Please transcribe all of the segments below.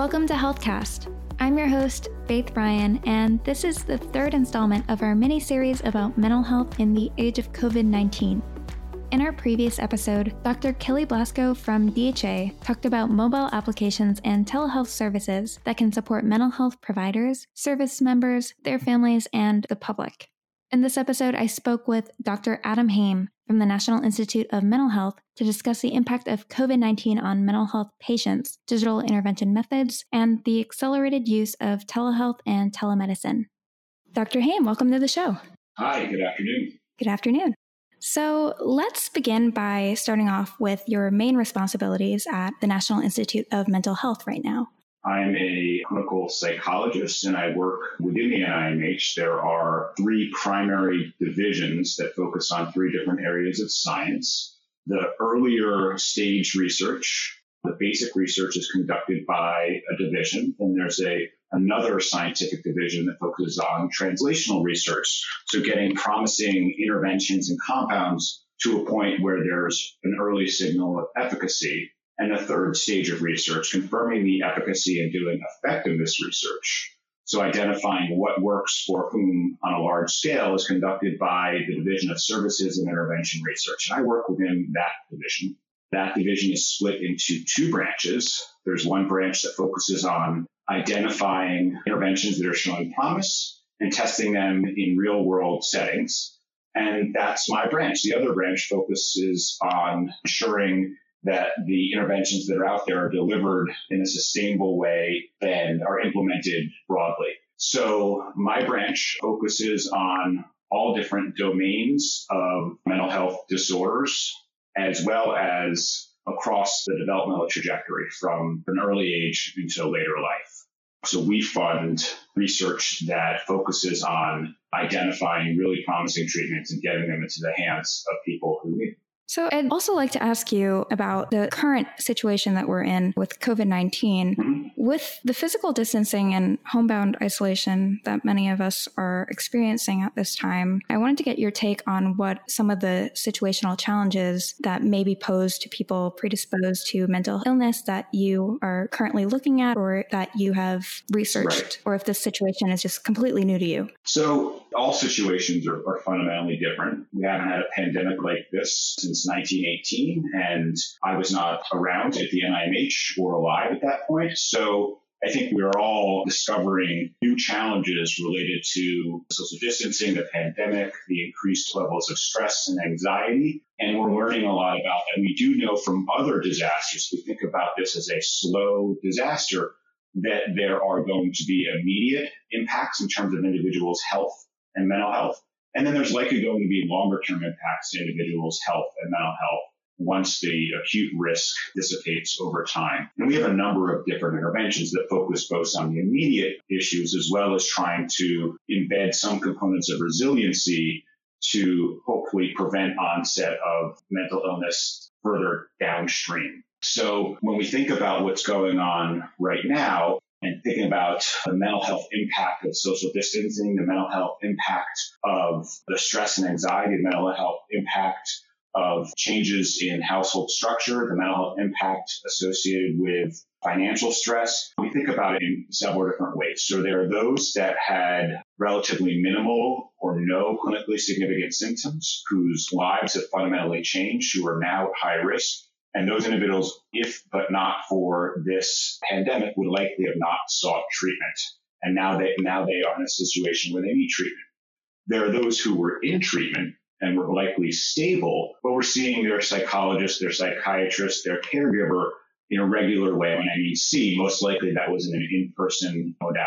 Welcome to HealthCast. I'm your host, Faith Bryan, and this is the third installment of our mini series about mental health in the age of COVID 19. In our previous episode, Dr. Kelly Blasco from DHA talked about mobile applications and telehealth services that can support mental health providers, service members, their families, and the public. In this episode, I spoke with Dr. Adam Haim from the National Institute of Mental Health to discuss the impact of COVID 19 on mental health patients, digital intervention methods, and the accelerated use of telehealth and telemedicine. Dr. Haim, welcome to the show. Hi, good afternoon. Good afternoon. So let's begin by starting off with your main responsibilities at the National Institute of Mental Health right now. I'm a clinical psychologist and I work within the NIMH. There are three primary divisions that focus on three different areas of science. The earlier stage research, the basic research is conducted by a division. and there's a another scientific division that focuses on translational research. So getting promising interventions and compounds to a point where there's an early signal of efficacy and a third stage of research, confirming the efficacy and doing effectiveness research. So identifying what works for whom on a large scale is conducted by the Division of Services and Intervention Research. And I work within that division. That division is split into two branches. There's one branch that focuses on identifying interventions that are showing promise and testing them in real world settings. And that's my branch. The other branch focuses on ensuring that the interventions that are out there are delivered in a sustainable way and are implemented broadly. So my branch focuses on all different domains of mental health disorders, as well as across the developmental trajectory from an early age until later life. So we fund research that focuses on identifying really promising treatments and getting them into the hands of people who need. So, I'd also like to ask you about the current situation that we're in with COVID 19. Mm-hmm. With the physical distancing and homebound isolation that many of us are experiencing at this time, I wanted to get your take on what some of the situational challenges that may be posed to people predisposed to mental illness that you are currently looking at or that you have researched, right. or if this situation is just completely new to you. So, all situations are, are fundamentally different. We haven't had a pandemic like this since since 1918, and I was not around at the NIMH or alive at that point. So I think we're all discovering new challenges related to social distancing, the pandemic, the increased levels of stress and anxiety. And we're learning a lot about that. We do know from other disasters, we think about this as a slow disaster, that there are going to be immediate impacts in terms of individuals' health and mental health. And then there's likely going to be longer term impacts to individuals' health and mental health once the acute risk dissipates over time. And we have a number of different interventions that focus both on the immediate issues as well as trying to embed some components of resiliency to hopefully prevent onset of mental illness further downstream. So when we think about what's going on right now, thinking about the mental health impact of social distancing, the mental health impact of the stress and anxiety, the mental health impact of changes in household structure, the mental health impact associated with financial stress. We think about it in several different ways. So there are those that had relatively minimal or no clinically significant symptoms whose lives have fundamentally changed, who are now at high risk. And those individuals, if but not for this pandemic, would likely have not sought treatment. And now they, now they are in a situation where they need treatment. There are those who were in treatment and were likely stable, but we're seeing their psychologist, their psychiatrist, their caregiver in a regular way. When I mean see, most likely that was in an in-person modality.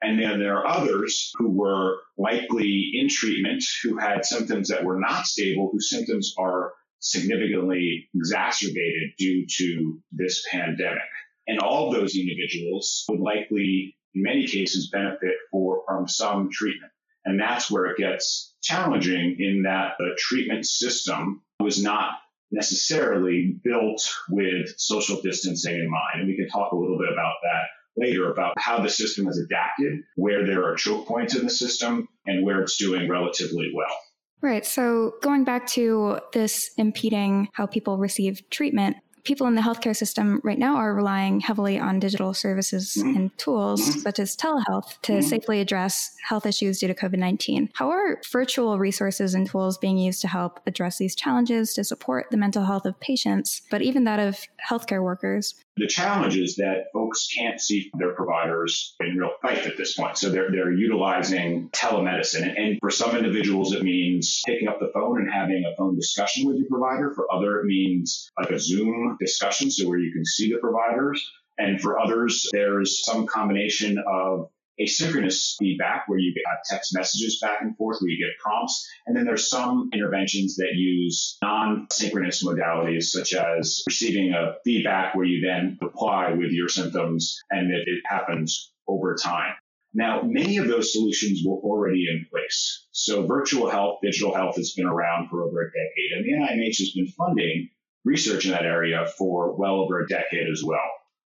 And then there are others who were likely in treatment, who had symptoms that were not stable, whose symptoms are significantly exacerbated due to this pandemic. And all of those individuals would likely, in many cases, benefit for, from some treatment. And that's where it gets challenging in that the treatment system was not necessarily built with social distancing in mind. And we can talk a little bit about that later about how the system has adapted, where there are choke points in the system, and where it's doing relatively well. Right. So going back to this impeding how people receive treatment, people in the healthcare system right now are relying heavily on digital services mm-hmm. and tools mm-hmm. such as telehealth to mm-hmm. safely address health issues due to COVID 19. How are virtual resources and tools being used to help address these challenges to support the mental health of patients, but even that of healthcare workers? The challenge is that folks can't see their providers in real life at this point. So they're, they're utilizing telemedicine. And for some individuals, it means picking up the phone and having a phone discussion with your provider. For other, it means like a Zoom discussion, so where you can see the providers. And for others, there's some combination of asynchronous feedback where you get uh, text messages back and forth, where you get prompts. And then there's some interventions that use non-synchronous modalities, such as receiving a feedback where you then apply with your symptoms and it, it happens over time. Now, many of those solutions were already in place. So virtual health, digital health has been around for over a decade, and the NIMH has been funding research in that area for well over a decade as well.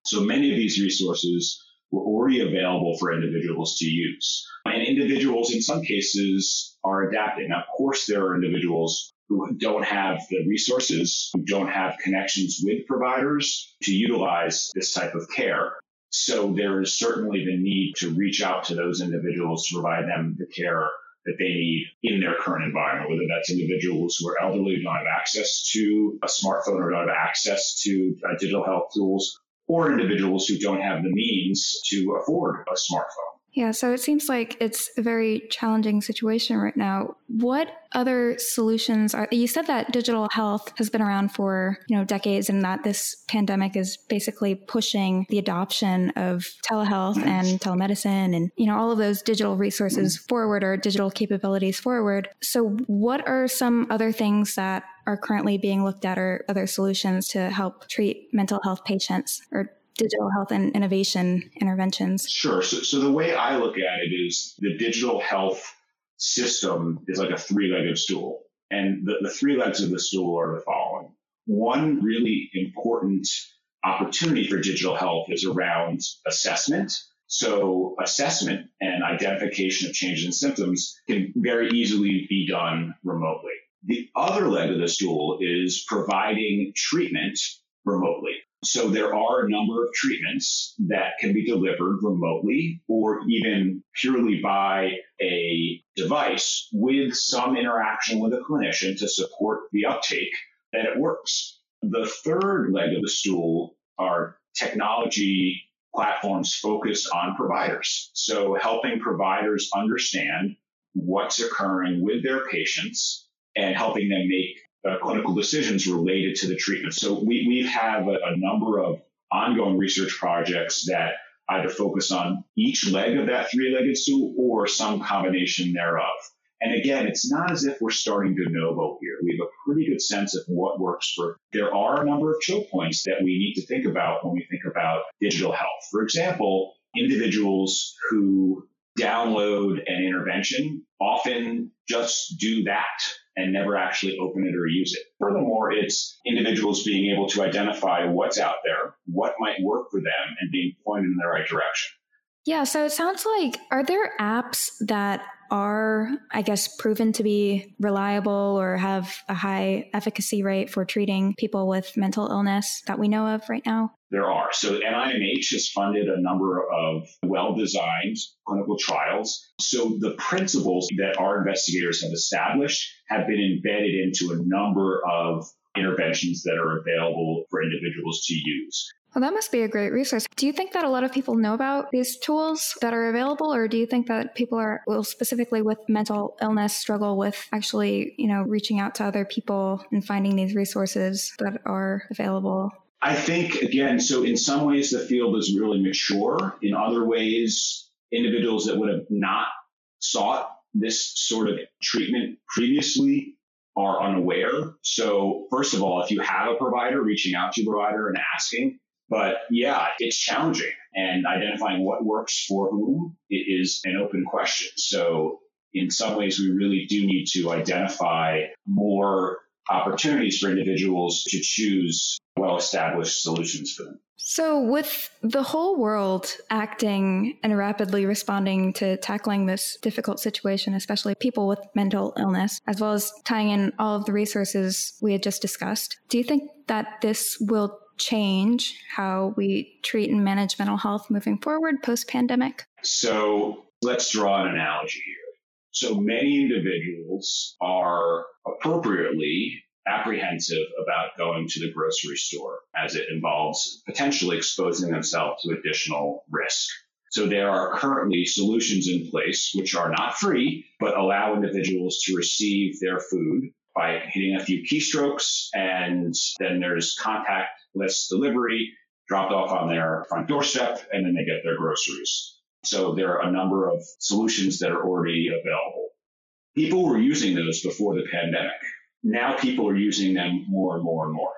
So many of these resources were already available for individuals to use. And individuals, in some cases, are adapting. Of course, there are individuals who don't have the resources, who don't have connections with providers to utilize this type of care. So there is certainly the need to reach out to those individuals to provide them the care that they need in their current environment, whether that's individuals who are elderly who don't have access to a smartphone or don't have access to uh, digital health tools, or individuals who don't have the means to afford a smartphone. Yeah, so it seems like it's a very challenging situation right now. What other solutions are you said that digital health has been around for, you know, decades and that this pandemic is basically pushing the adoption of telehealth and telemedicine and, you know, all of those digital resources forward or digital capabilities forward. So what are some other things that are currently being looked at or other solutions to help treat mental health patients or digital health and innovation interventions? Sure. So, so the way I look at it is the digital health system is like a three legged stool. And the, the three legs of the stool are the following. One really important opportunity for digital health is around assessment. So assessment and identification of changes in symptoms can very easily be done remotely. The other leg of the stool is providing treatment remotely. So there are a number of treatments that can be delivered remotely or even purely by a device with some interaction with a clinician to support the uptake that it works. The third leg of the stool are technology platforms focused on providers. So helping providers understand what's occurring with their patients and helping them make uh, clinical decisions related to the treatment. So we, we have a, a number of ongoing research projects that either focus on each leg of that three-legged stool or some combination thereof. And again, it's not as if we're starting de novo here. We have a pretty good sense of what works for. There are a number of choke points that we need to think about when we think about digital health. For example, individuals who download an intervention often just do that and never actually open it or use it. Furthermore, it's individuals being able to identify what's out there, what might work for them, and being pointed in the right direction. Yeah, so it sounds like are there apps that are, I guess, proven to be reliable or have a high efficacy rate for treating people with mental illness that we know of right now? There are. So NIMH has funded a number of well-designed clinical trials. So the principles that our investigators have established have been embedded into a number of interventions that are available for individuals to use. Well, that must be a great resource. Do you think that a lot of people know about these tools that are available, or do you think that people are, well, specifically with mental illness, struggle with actually, you know, reaching out to other people and finding these resources that are available? I think, again, so in some ways the field is really mature. In other ways, individuals that would have not sought this sort of treatment previously are unaware. So, first of all, if you have a provider reaching out to your provider and asking, but yeah, it's challenging and identifying what works for whom is an open question. So in some ways, we really do need to identify more opportunities for individuals to choose well established solutions for them. So, with the whole world acting and rapidly responding to tackling this difficult situation, especially people with mental illness, as well as tying in all of the resources we had just discussed, do you think that this will change how we treat and manage mental health moving forward post pandemic? So let's draw an analogy here. So many individuals are appropriately apprehensive about going to the grocery store as it involves potentially exposing themselves to additional risk. So there are currently solutions in place which are not free, but allow individuals to receive their food by hitting a few keystrokes. And then there's contactless delivery dropped off on their front doorstep, and then they get their groceries. So there are a number of solutions that are already available. People were using those before the pandemic. Now people are using them more and more and more.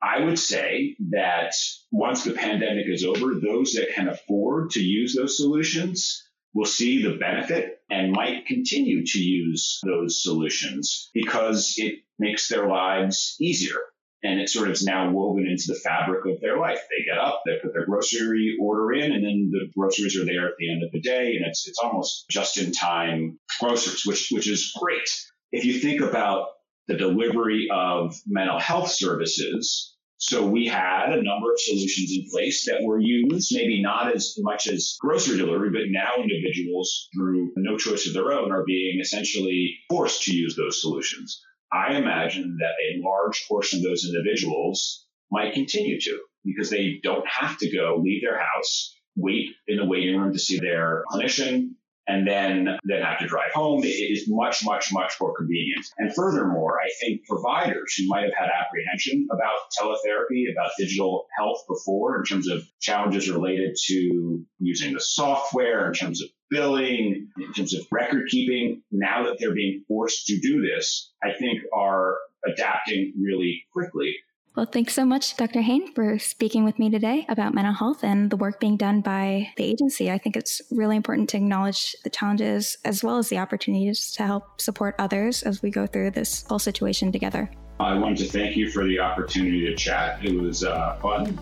I would say that once the pandemic is over, those that can afford to use those solutions will see the benefit and might continue to use those solutions because it makes their lives easier. And it sort of is now woven into the fabric of their life. They get up, they put their grocery order in, and then the groceries are there at the end of the day. And it's, it's almost just in time groceries, which, which is great. If you think about the delivery of mental health services. So we had a number of solutions in place that were used, maybe not as much as grocery delivery, but now individuals through no choice of their own are being essentially forced to use those solutions. I imagine that a large portion of those individuals might continue to because they don't have to go leave their house, wait in the waiting room to see their clinician, and then then have to drive home. It is much, much, much more convenient. And furthermore, I think providers who might have had apprehension about teletherapy, about digital health before, in terms of challenges related to using the software, in terms of billing, in terms of record keeping, now that they're being forced to do this, I think are adapting really quickly. Well, thanks so much, Dr. Haim, for speaking with me today about mental health and the work being done by the agency. I think it's really important to acknowledge the challenges as well as the opportunities to help support others as we go through this whole situation together. I wanted to thank you for the opportunity to chat. It was uh, fun.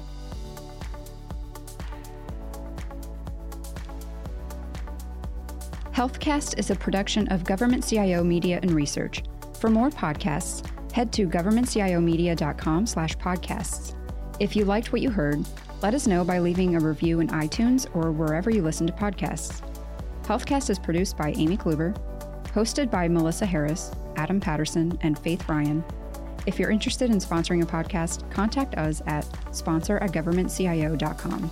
Healthcast is a production of Government CIO Media and Research. For more podcasts, head to governmentciomedia.com slash podcasts. If you liked what you heard, let us know by leaving a review in iTunes or wherever you listen to podcasts. Healthcast is produced by Amy Kluber, hosted by Melissa Harris, Adam Patterson, and Faith Ryan. If you're interested in sponsoring a podcast, contact us at sponsor at governmentcio.com.